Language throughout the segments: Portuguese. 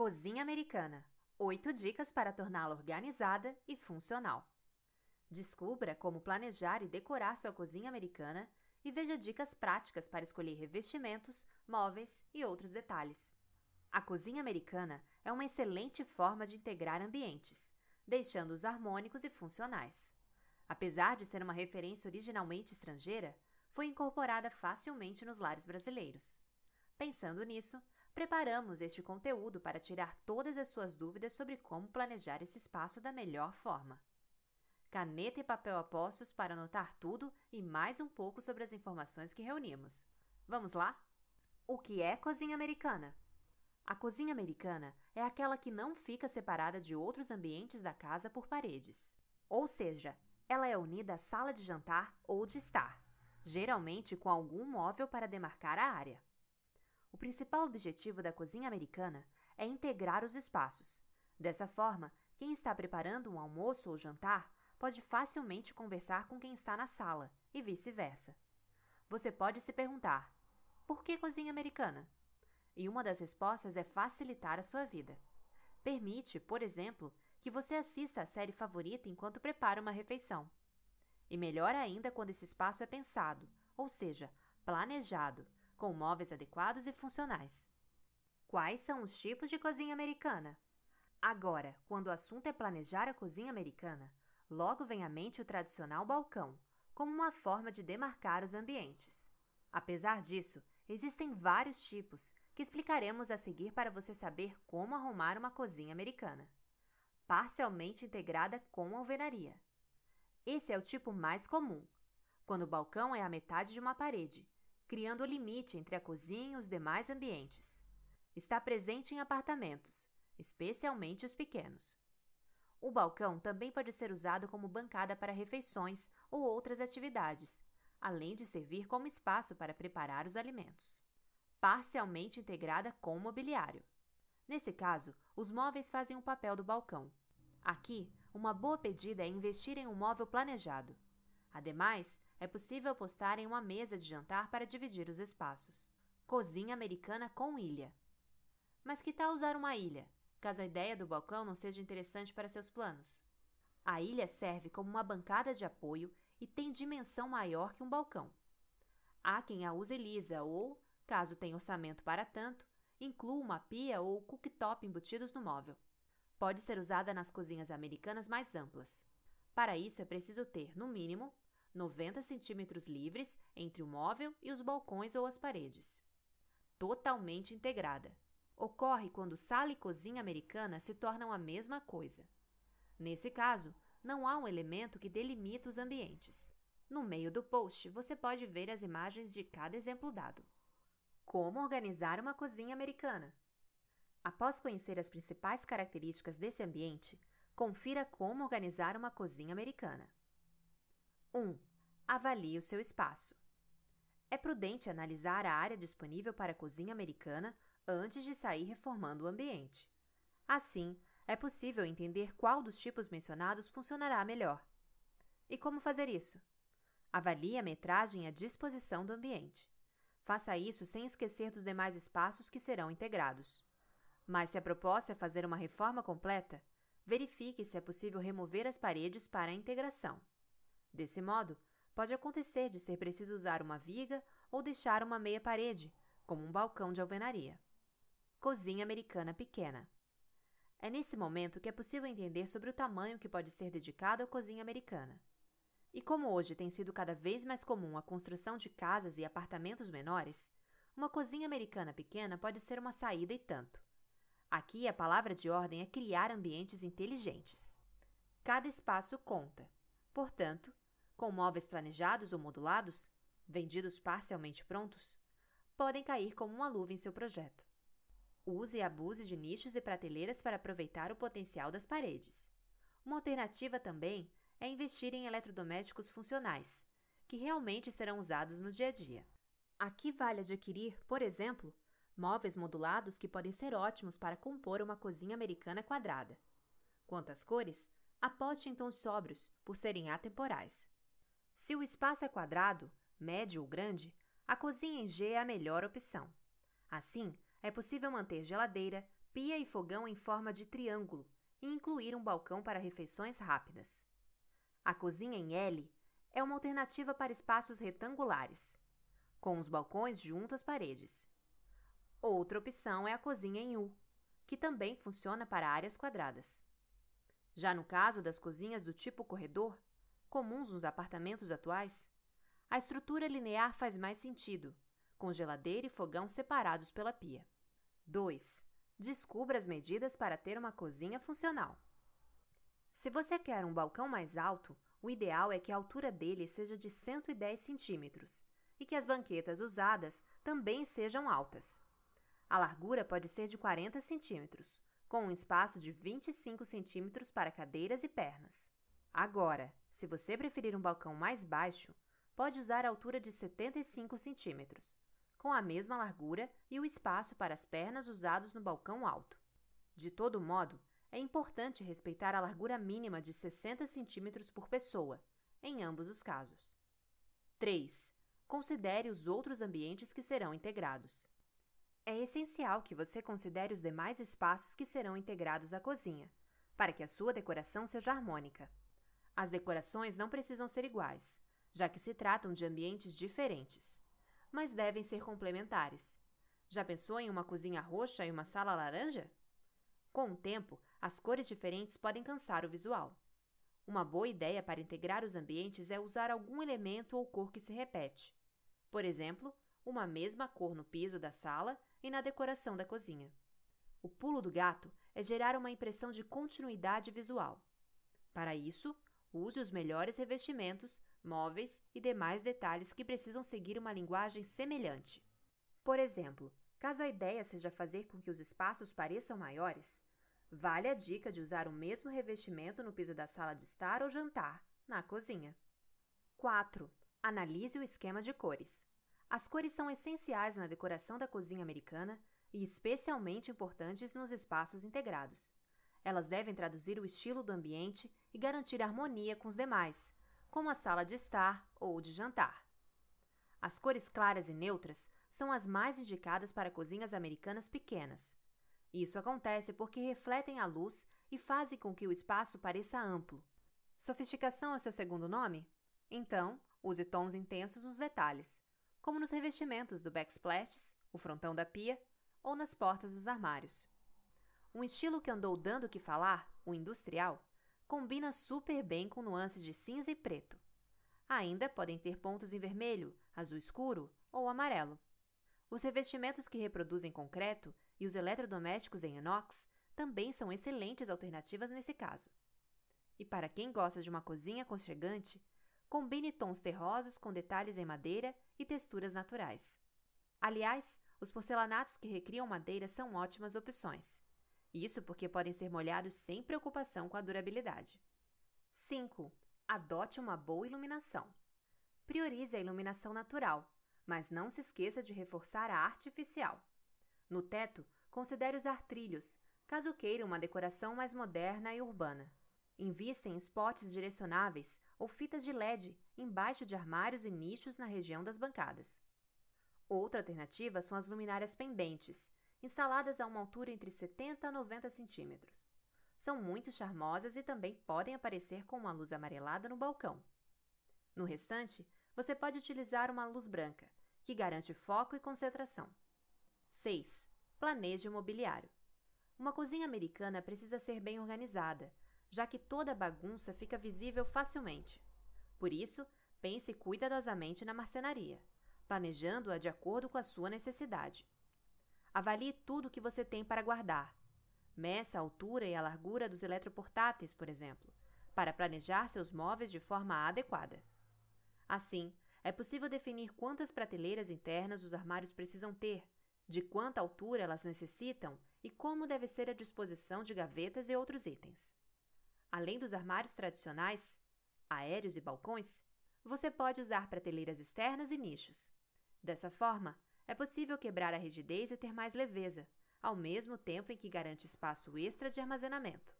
Cozinha Americana 8 dicas para torná-la organizada e funcional. Descubra como planejar e decorar sua cozinha americana e veja dicas práticas para escolher revestimentos, móveis e outros detalhes. A cozinha americana é uma excelente forma de integrar ambientes, deixando-os harmônicos e funcionais. Apesar de ser uma referência originalmente estrangeira, foi incorporada facilmente nos lares brasileiros. Pensando nisso, preparamos este conteúdo para tirar todas as suas dúvidas sobre como planejar esse espaço da melhor forma. Caneta e papel a postos para anotar tudo e mais um pouco sobre as informações que reunimos. Vamos lá? O que é cozinha americana? A cozinha americana é aquela que não fica separada de outros ambientes da casa por paredes. Ou seja, ela é unida à sala de jantar ou de estar, geralmente com algum móvel para demarcar a área. O principal objetivo da cozinha americana é integrar os espaços. Dessa forma, quem está preparando um almoço ou jantar pode facilmente conversar com quem está na sala e vice-versa. Você pode se perguntar: por que cozinha americana? E uma das respostas é facilitar a sua vida. Permite, por exemplo, que você assista a série favorita enquanto prepara uma refeição. E melhor ainda quando esse espaço é pensado, ou seja, planejado, com móveis adequados e funcionais. Quais são os tipos de cozinha americana? Agora, quando o assunto é planejar a cozinha americana, logo vem à mente o tradicional balcão, como uma forma de demarcar os ambientes. Apesar disso, existem vários tipos que explicaremos a seguir para você saber como arrumar uma cozinha americana. Parcialmente integrada com alvenaria. Esse é o tipo mais comum, quando o balcão é a metade de uma parede criando o limite entre a cozinha e os demais ambientes. Está presente em apartamentos, especialmente os pequenos. O balcão também pode ser usado como bancada para refeições ou outras atividades, além de servir como espaço para preparar os alimentos. Parcialmente integrada com o mobiliário. Nesse caso, os móveis fazem o papel do balcão. Aqui, uma boa pedida é investir em um móvel planejado. Ademais, é possível postar em uma mesa de jantar para dividir os espaços. Cozinha americana com ilha. Mas que tal usar uma ilha, caso a ideia do balcão não seja interessante para seus planos? A ilha serve como uma bancada de apoio e tem dimensão maior que um balcão. Há quem a use lisa ou, caso tenha orçamento para tanto, inclua uma pia ou cooktop embutidos no móvel. Pode ser usada nas cozinhas americanas mais amplas. Para isso é preciso ter, no mínimo, 90 centímetros livres entre o móvel e os balcões ou as paredes. Totalmente integrada. Ocorre quando sala e cozinha americana se tornam a mesma coisa. Nesse caso, não há um elemento que delimita os ambientes. No meio do post, você pode ver as imagens de cada exemplo dado. Como organizar uma cozinha americana? Após conhecer as principais características desse ambiente, confira como organizar uma cozinha americana. 1. Avalie o seu espaço. É prudente analisar a área disponível para a cozinha americana antes de sair reformando o ambiente. Assim, é possível entender qual dos tipos mencionados funcionará melhor. E como fazer isso? Avalie a metragem e a disposição do ambiente. Faça isso sem esquecer dos demais espaços que serão integrados. Mas se a proposta é fazer uma reforma completa, verifique se é possível remover as paredes para a integração. Desse modo, pode acontecer de ser preciso usar uma viga ou deixar uma meia parede, como um balcão de alvenaria. Cozinha americana pequena. É nesse momento que é possível entender sobre o tamanho que pode ser dedicado à cozinha americana. E como hoje tem sido cada vez mais comum a construção de casas e apartamentos menores, uma cozinha americana pequena pode ser uma saída e tanto. Aqui a palavra de ordem é criar ambientes inteligentes. Cada espaço conta. Portanto, com móveis planejados ou modulados, vendidos parcialmente prontos, podem cair como uma luva em seu projeto. Use e abuse de nichos e prateleiras para aproveitar o potencial das paredes. Uma alternativa também é investir em eletrodomésticos funcionais, que realmente serão usados no dia a dia. Aqui vale adquirir, por exemplo, móveis modulados que podem ser ótimos para compor uma cozinha americana quadrada. Quanto às cores, aposte em tons sóbrios, por serem atemporais. Se o espaço é quadrado, médio ou grande, a cozinha em G é a melhor opção. Assim, é possível manter geladeira, pia e fogão em forma de triângulo e incluir um balcão para refeições rápidas. A cozinha em L é uma alternativa para espaços retangulares, com os balcões junto às paredes. Outra opção é a cozinha em U, que também funciona para áreas quadradas. Já no caso das cozinhas do tipo corredor, comuns nos apartamentos atuais, a estrutura linear faz mais sentido, com geladeira e fogão separados pela pia. 2. Descubra as medidas para ter uma cozinha funcional. Se você quer um balcão mais alto, o ideal é que a altura dele seja de 110 centímetros e que as banquetas usadas também sejam altas. A largura pode ser de 40 centímetros, com um espaço de 25 centímetros para cadeiras e pernas. Agora, se você preferir um balcão mais baixo, pode usar a altura de 75 centímetros, com a mesma largura e o espaço para as pernas usados no balcão alto. De todo modo, é importante respeitar a largura mínima de 60 centímetros por pessoa, em ambos os casos. 3. Considere os outros ambientes que serão integrados. É essencial que você considere os demais espaços que serão integrados à cozinha, para que a sua decoração seja harmônica. As decorações não precisam ser iguais, já que se tratam de ambientes diferentes mas devem ser complementares. Já pensou em uma cozinha roxa e uma sala laranja? Com o tempo, as cores diferentes podem cansar o visual. Uma boa ideia para integrar os ambientes é usar algum elemento ou cor que se repete. Por exemplo, uma mesma cor no piso da sala e na decoração da cozinha. O pulo do gato é gerar uma impressão de continuidade visual. Para isso, use os melhores revestimentos, móveis e demais detalhes que precisam seguir uma linguagem semelhante. Por exemplo, caso a ideia seja fazer com que os espaços pareçam maiores, vale a dica de usar o mesmo revestimento no piso da sala de estar ou jantar, na cozinha. 4. Analise o esquema de cores. As cores são essenciais na decoração da cozinha americana e especialmente importantes nos espaços integrados. Elas devem traduzir o estilo do ambiente e garantir harmonia com os demais, como a sala de estar ou de jantar. As cores claras e neutras são as mais indicadas para cozinhas americanas pequenas. Isso acontece porque refletem a luz e fazem com que o espaço pareça amplo. Sofisticação é seu segundo nome? Então, use tons intensos nos detalhes, como nos revestimentos do backsplashes, o frontão da pia ou nas portas dos armários. Um estilo que andou dando que falar, o industrial, combina super bem com nuances de cinza e preto. Ainda podem ter pontos em vermelho, azul escuro ou amarelo. Os revestimentos que reproduzem concreto e os eletrodomésticos em inox também são excelentes alternativas nesse caso. E para quem gosta de uma cozinha aconchegante, combine tons terrosos com detalhes em madeira e texturas naturais. Aliás, os porcelanatos que recriam madeira são ótimas opções. Isso porque podem ser molhados sem preocupação com a durabilidade. 5. Adote uma boa iluminação. Priorize a iluminação natural, mas não se esqueça de reforçar a artificial. No teto, considere usar trilhos, caso queira uma decoração mais moderna e urbana. Invista em spots direcionáveis ou fitas de LED embaixo de armários e nichos na região das bancadas. Outra alternativa são as luminárias pendentes, instaladas a uma altura entre 70 a 90 centímetros. São muito charmosas e também podem aparecer com uma luz amarelada no balcão. No restante, você pode utilizar uma luz branca, que garante foco e concentração. 6. Planeje o mobiliário. Uma cozinha americana precisa ser bem organizada, já que toda bagunça fica visível facilmente. Por isso, pense cuidadosamente na marcenaria, planejando-a de acordo com a sua necessidade. Avalie tudo o que você tem para guardar. Meça a altura e a largura dos eletroportáteis, por exemplo, para planejar seus móveis de forma adequada. Assim, é possível definir quantas prateleiras internas os armários precisam ter, de quanta altura elas necessitam e como deve ser a disposição de gavetas e outros itens. Além dos armários tradicionais, aéreos e balcões, você pode usar prateleiras externas e nichos. Dessa forma, é possível quebrar a rigidez e ter mais leveza, ao mesmo tempo em que garante espaço extra de armazenamento.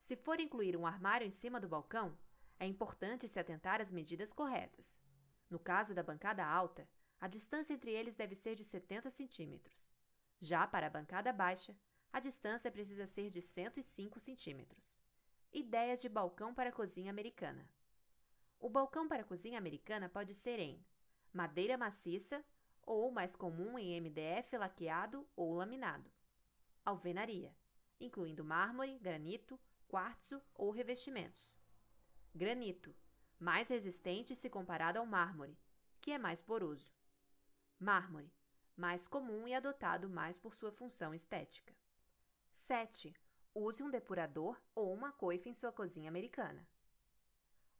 Se for incluir um armário em cima do balcão, é importante se atentar às medidas corretas. No caso da bancada alta, a distância entre eles deve ser de 70 centímetros. Já para a bancada baixa, a distância precisa ser de 105 centímetros. Ideias de balcão para cozinha americana. O balcão para cozinha americana pode ser em madeira maciça ou, mais comum, em MDF laqueado ou laminado. Alvenaria, incluindo mármore, granito, quartzo ou revestimentos. Granito, mais resistente se comparado ao mármore, que é mais poroso. Mármore, mais comum e adotado mais por sua função estética. 7. Use um depurador ou uma coifa em sua cozinha americana.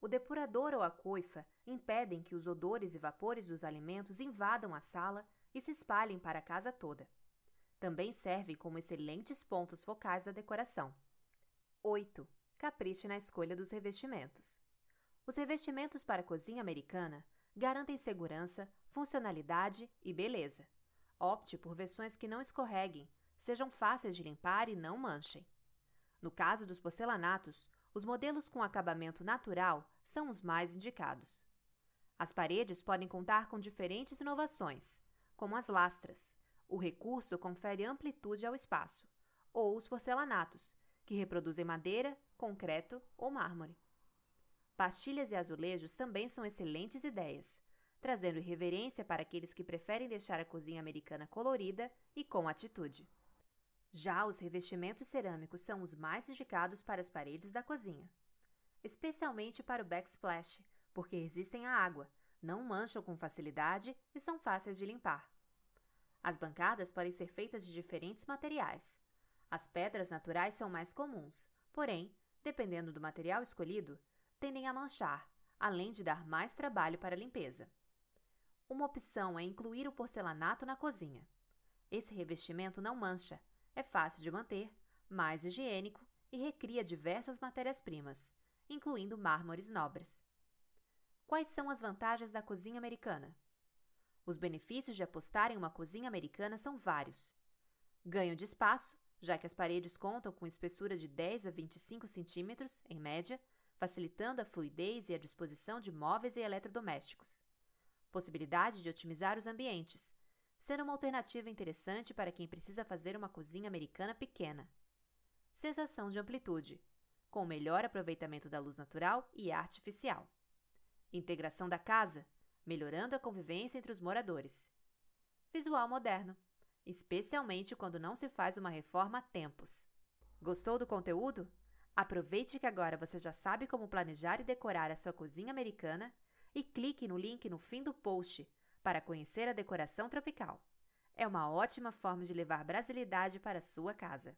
O depurador ou a coifa impedem que os odores e vapores dos alimentos invadam a sala e se espalhem para a casa toda. Também servem como excelentes pontos focais da decoração. 8. Capriche na escolha dos revestimentos. Os revestimentos para a cozinha americana garantem segurança, funcionalidade e beleza. Opte por versões que não escorreguem, sejam fáceis de limpar e não manchem. No caso dos porcelanatos, os modelos com acabamento natural são os mais indicados. As paredes podem contar com diferentes inovações, como as lastras. O recurso confere amplitude ao espaço, ou os porcelanatos, que reproduzem madeira, concreto ou mármore. Pastilhas e azulejos também são excelentes ideias, trazendo irreverência para aqueles que preferem deixar a cozinha americana colorida e com atitude. Já os revestimentos cerâmicos são os mais indicados para as paredes da cozinha, especialmente para o backsplash, porque resistem à água, não mancham com facilidade e são fáceis de limpar. As bancadas podem ser feitas de diferentes materiais. As pedras naturais são mais comuns, porém, dependendo do material escolhido, tendem a manchar, além de dar mais trabalho para a limpeza. Uma opção é incluir o porcelanato na cozinha. Esse revestimento não mancha, é fácil de manter, mais higiênico e recria diversas matérias-primas, incluindo mármores nobres. Quais são as vantagens da cozinha americana? Os benefícios de apostar em uma cozinha americana são vários. Ganho de espaço, já que as paredes contam com espessura de 10 a 25 centímetros, em média, facilitando a fluidez e a disposição de móveis e eletrodomésticos. Possibilidade de otimizar os ambientes, ser uma alternativa interessante para quem precisa fazer uma cozinha americana pequena. Sensação de amplitude, com melhor aproveitamento da luz natural e artificial. Integração da casa, melhorando a convivência entre os moradores. Visual moderno, especialmente quando não se faz uma reforma há tempos. Gostou do conteúdo? Aproveite que agora você já sabe como planejar e decorar a sua cozinha americana e clique no link no fim do post para conhecer a decoração tropical. É uma ótima forma de levar brasilidade para sua casa.